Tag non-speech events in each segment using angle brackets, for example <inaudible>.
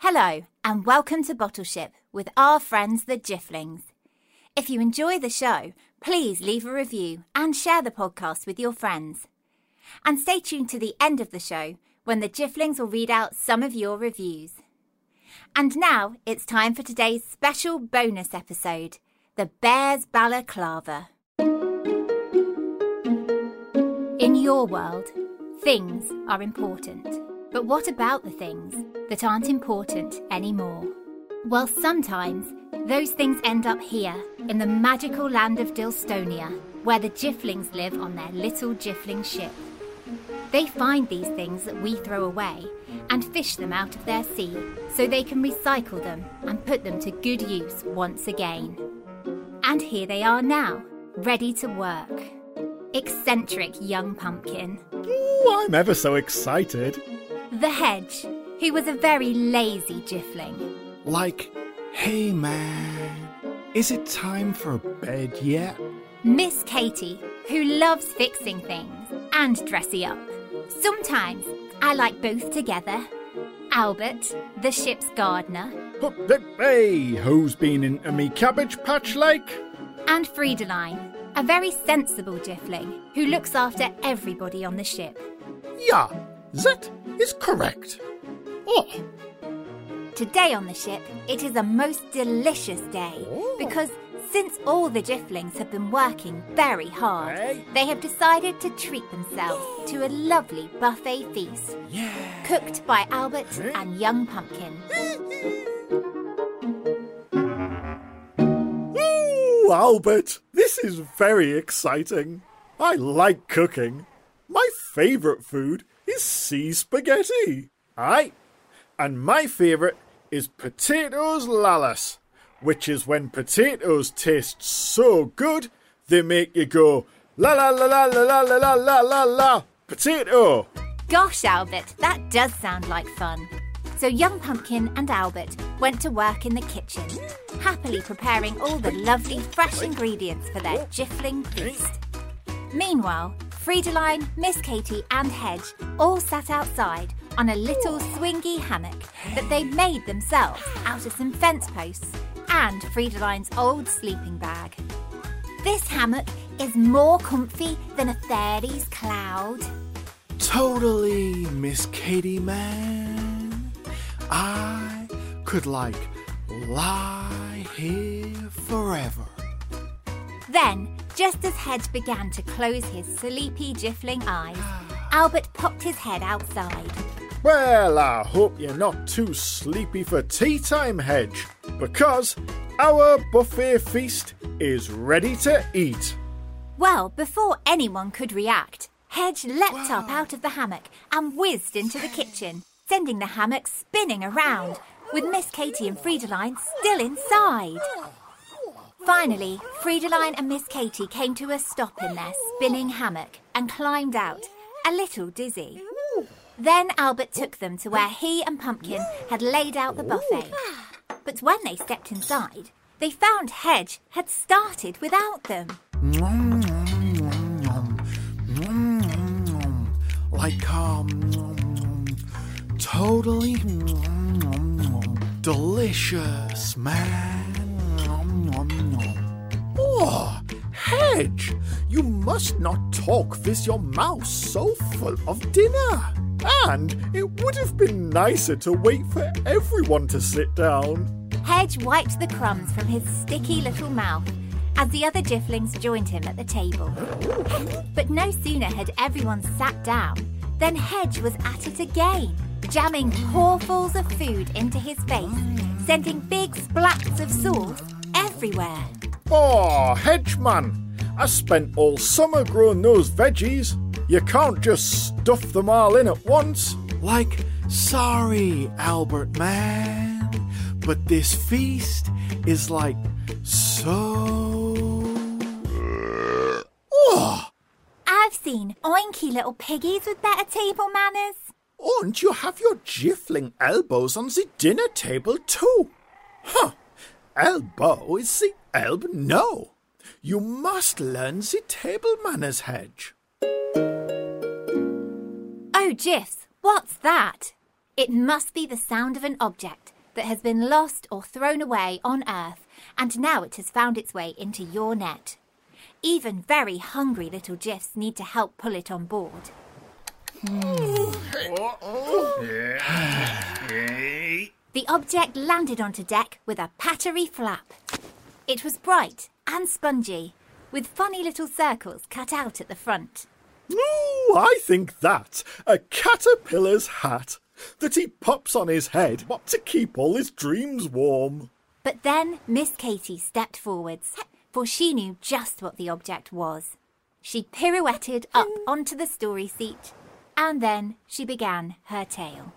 Hello, and welcome to Bottleship with our friends the Jifflings. If you enjoy the show, please leave a review and share the podcast with your friends. And stay tuned to the end of the show when the Jifflings will read out some of your reviews. And now it's time for today's special bonus episode The Bears Balaclava. In your world, things are important. But what about the things that aren't important anymore? Well, sometimes those things end up here in the magical land of Dilstonia, where the Jifflings live on their little Jiffling ship. They find these things that we throw away and fish them out of their sea so they can recycle them and put them to good use once again. And here they are now, ready to work. Eccentric young pumpkin. Ooh, I'm ever so excited. The hedge, who was a very lazy Jiffling. Like, hey man, is it time for bed yet? Miss Katie, who loves fixing things and dressing up. Sometimes I like both together. Albert, the ship's gardener, hey, who's been into me cabbage patch like? and Friedeline, a very sensible Jiffling who looks after everybody on the ship. Yeah, that is correct. Oh, Today on the ship, it is a most delicious day oh. because since all the Jifflings have been working very hard, Hey. they have decided to treat themselves to a lovely buffet feast yeah. cooked by Albert and young Pumpkin. Ooh, Albert, this is very exciting. I like cooking. My favourite food is sea spaghetti. Aye. And my favourite is potatoes lallas, which is when potatoes taste so good they make you go la la la la la la la la la la la potato. Gosh, Albert, that does sound like fun. So young Pumpkin and Albert went to work in the kitchen, happily preparing all the lovely fresh ingredients for their Jiffling feast. Meanwhile, Friedeline, Miss Katie, and Hedge all sat outside on a little swingy hammock that they made themselves out of some fence posts and Friedeline's old sleeping bag. This hammock is more comfy than a fairy's cloud. Totally, Miss Katie Man. I could like lie here forever. Then, just as Hedge began to close his sleepy Jiffling eyes, <sighs> Albert popped his head outside. Well, I hope you're not too sleepy for tea time, Hedge, because our buffet feast is ready to eat. Well, before anyone could react, Hedge leapt up out of the hammock and whizzed into the kitchen, sending the hammock spinning around, with Miss Katie and Friedeline still inside. Finally, Friedeline and Miss Katie came to a stop in their spinning hammock and climbed out, a little dizzy. Then Albert took them to where he and Pumpkin had laid out the buffet. But when they stepped inside, they found Hedge had started without them. Like, um, totally delicious, man. Oh, Hedge, you must not talk with your mouth so full of dinner. And it would have been nicer to wait for everyone to sit down. Hedge wiped the crumbs from his sticky little mouth as the other Jifflings joined him at the table. But no sooner had everyone sat down than Hedge was at it again, jamming pawfuls of food into his face, sending big splats of sauce everywhere. Oh, Hedgeman, I spent all summer growing those veggies. You can't just stuff them all in at once. Like, sorry, Albert man, but this feast is like so. Oh, I've seen oinky little piggies with better table manners. and you have your jiffling elbows on the dinner table too. Huh, elbow is the elbow. No, you must learn the table manners, Hedge. Oh, Jiffs, what's that? It must be the sound of an object that has been lost or thrown away on Earth, and now it has found its way into your net. Even very hungry little Jiffs need to help pull it on board. Hmm. The object landed onto deck with a pattery flap. It was bright and spongy, with funny little circles cut out at the front. Ooh, I think that's a caterpillar's hat that he pops on his head to keep all his dreams warm. But then Miss Katie stepped forwards, for she knew just what the object was. She pirouetted up onto the story seat, and then she began her tale.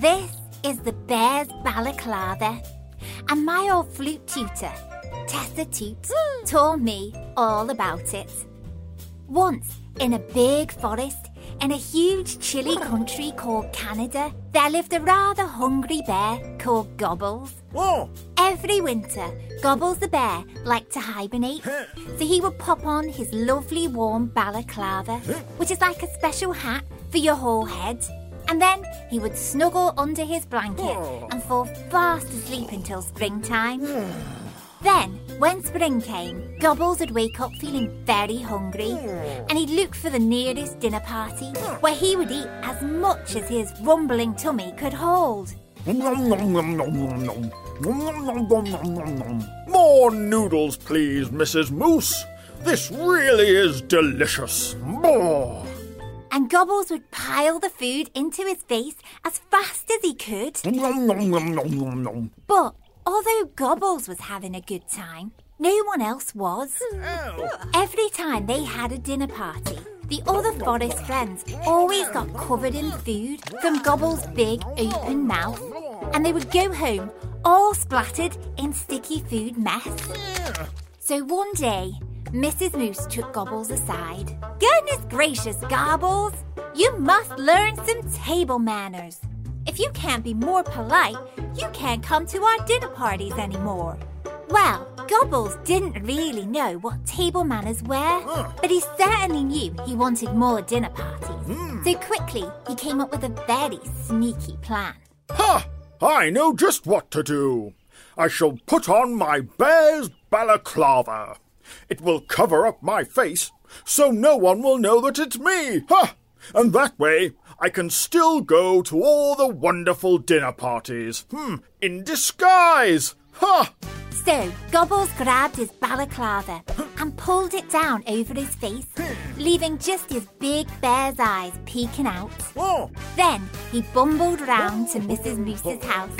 This is the bear's balaclava, and my old flute tutor, Tessa Toot, told me all about it. Once, in a big forest, in a huge chilly country called Canada, there lived a rather hungry bear called Gobbles. Oh, Every winter, Gobbles the bear liked to hibernate, so he would pop on his lovely warm balaclava, which is like a special hat for your whole head. And then he would snuggle under his blanket oh. and fall fast asleep until springtime. <sighs> Then, when spring came, Gobbles would wake up feeling very hungry, oh. and he'd look for the nearest dinner party hmm. where he would eat as much as his rumbling tummy could hold. More noodles, please, Mrs. Moose. This really is delicious. Oh. And Gobbles would pile the food into his face as fast as he could. But although Gobbles was having a good time, no one else was. Oh. Every time they had a dinner party, the other forest friends always got covered in food from Gobble's big open mouth, and they would go home all splattered in sticky food mess. So one day, Mrs. Moose took Gobbles aside. Goodness gracious, Gobbles! You must learn some table manners. If you can't be more polite, you can't come to our dinner parties anymore. Well, Gobbles didn't really know what table manners were, but he certainly knew he wanted more dinner parties. Hmm. So quickly, he came up with a very sneaky plan. Ha! I know just what to do. I shall put on my bear's balaclava. It will cover up my face, so no one will know that it's me. Ha! And that way, I can still go to all the wonderful dinner parties. Hmm, in disguise. Ha! So Gobbles grabbed his balaclava and pulled it down over his face, leaving just his big bear's eyes peeking out. Oh, Then he bumbled round to Mrs. Moose's house.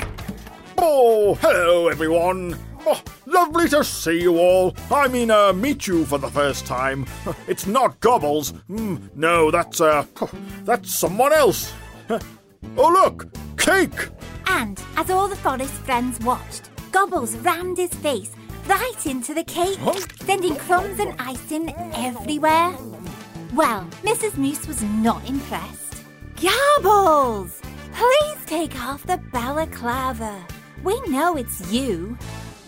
oh, hello, everyone. Oh, lovely to see you all. I mean, uh, meet you for the first time. <laughs> It's not Gobbles. Hmm, no, that's, uh, that's someone else. <laughs> Oh, look, cake. And as all the forest friends watched, Gobbles rammed his face right into the cake, sending crumbs and icing everywhere. Well, Mrs. Moose was not impressed. Gobbles! Please take off the balaclava. We know it's you,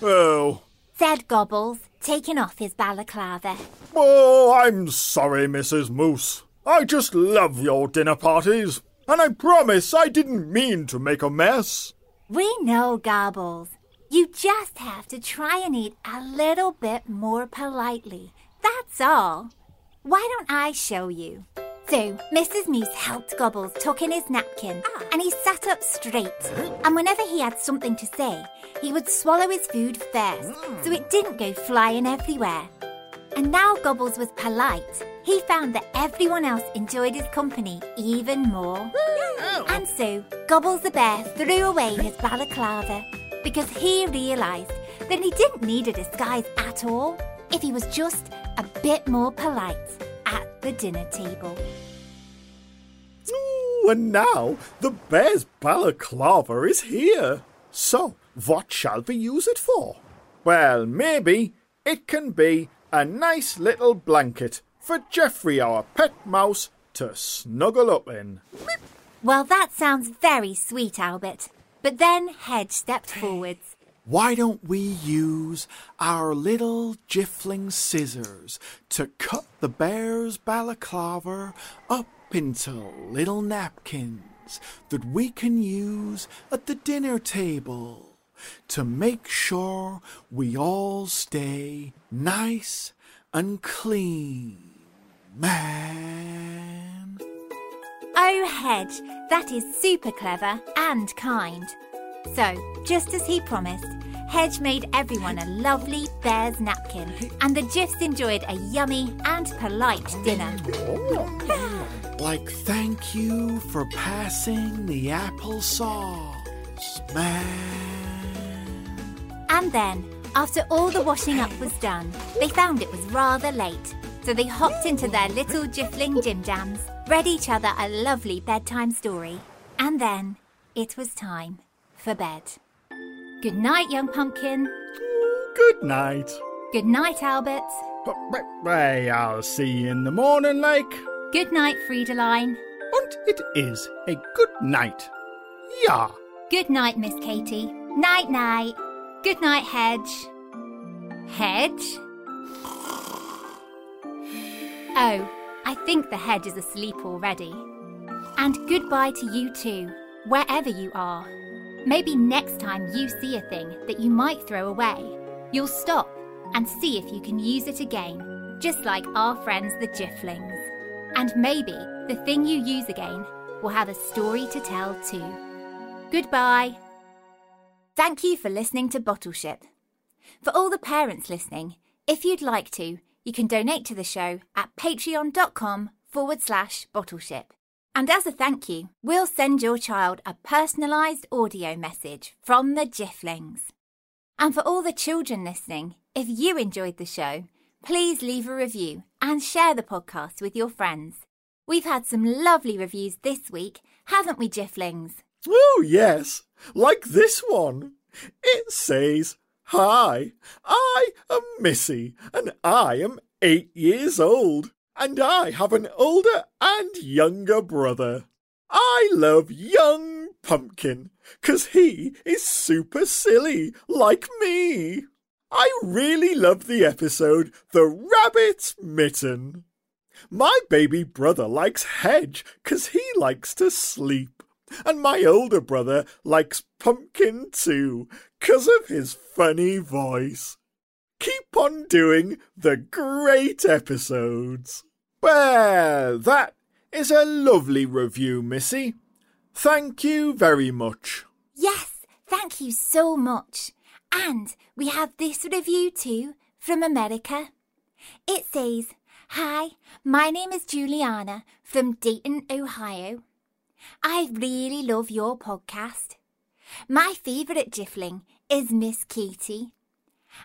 Oh, said Gobbles, taking off his balaclava. oh, I'm sorry, Mrs. Moose. I just love your dinner parties, and I promise I didn't mean to make a mess. We know, Gobbles. You just have to try and eat a little bit more politely. That's all. Why don't I show you? So, Mrs. Moose helped Gobbles tuck in his napkin, ah. and he sat up straight. And whenever he had something to say, he would swallow his food first, mm. so it didn't go flying everywhere. And now Gobbles was polite. He found that everyone else enjoyed his company even more. Oh. And so, Gobbles the bear threw away his balaclava because he realised that he didn't need a disguise at all if he was just a bit more polite the dinner table. Ooh, and now the bear's balaclava is here. So, what shall we use it for? Well, maybe it can be a nice little blanket for Geoffrey, our pet mouse, to snuggle up in. Well, that sounds very sweet, Albert. But then Hedge stepped forwards. Why don't we use our little jiffling scissors to cut the bear's balaclava up into little napkins that we can use at the dinner table to make sure we all stay nice and clean. Man. Oh, Hedge, that is super clever and kind. So, just as he promised, Hedge made everyone a lovely bear's napkin, and the Jiffs enjoyed a yummy and polite dinner. <laughs> Like thank you for passing the applesauce, man. And then, after all the washing up was done, they found it was rather late. So they hopped into their little Jiffling Jim Jams, read each other a lovely bedtime story, and then it was time for bed. Good night, young pumpkin. Good night. Good night, Albert. Hey, I'll see you in the morning, like. Good night, Friedeline. And it is a good night. Yeah. Good night, Miss Katie. Night, night. Good night, Hedge. Hedge? Oh, I think the hedge is asleep already. And goodbye to you too, wherever you are. Maybe next time you see a thing that you might throw away, you'll stop and see if you can use it again, just like our friends the Jifflings. And maybe the thing you use again will have a story to tell too. Goodbye. Thank you for listening to Bottleship. For all the parents listening, if you'd like to, you can donate to the show at patreon.com forward slash bottleship. And as a thank you, we'll send your child a personalised audio message from the Jifflings. And for all the children listening, if you enjoyed the show, please leave a review and share the podcast with your friends. We've had some lovely reviews this week, haven't we, Jifflings? Oh, yes, like this one. It says, Hi, I am Missy, and I am eight years old, and I have an older and younger brother. I love young Pumpkin, 'cause he is super silly, like me. I really love the episode The Rabbit's Mitten. My baby brother likes Hedge 'cause he likes to sleep. And my older brother likes Pumpkin too, 'cause of his funny voice. Keep on doing the great episodes. Well, that is a lovely review, Missy. Thank you very much. Yes, thank you so much. And we have this review too from America. It says, Hi, my name is Juliana from Dayton, Ohio. I really love your podcast. My favourite Jiffling is Miss Katie.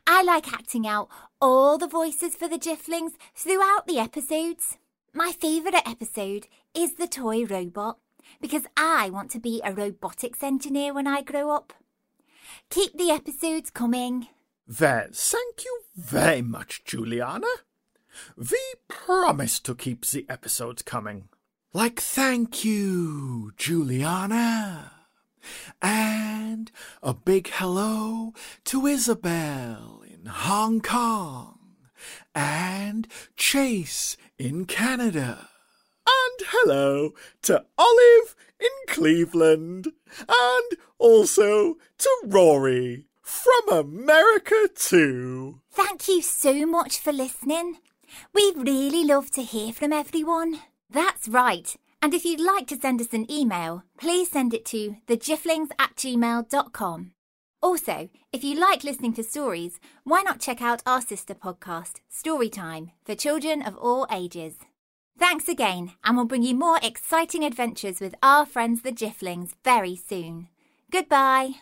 I like acting out all the voices for the Jifflings throughout the episodes. My favourite episode is the toy robot because I want to be a robotics engineer when I grow up. Keep the episodes coming. Well, thank you very much, Juliana. We promise to keep the episodes coming. Like thank you, Juliana. And a big hello to Isabel in Hong Kong and Chase in Canada. And hello to Olive in Cleveland, and also to Rory from America too. Thank you so much for listening. We really love to hear from everyone. That's right. And if you'd like to send us an email, please send it to thejifflings at gmail.com. Also, if you like listening to stories, why not check out our sister podcast, Storytime, for children of all ages. Thanks again, and we'll bring you more exciting adventures with our friends the Jifflings very soon. Goodbye.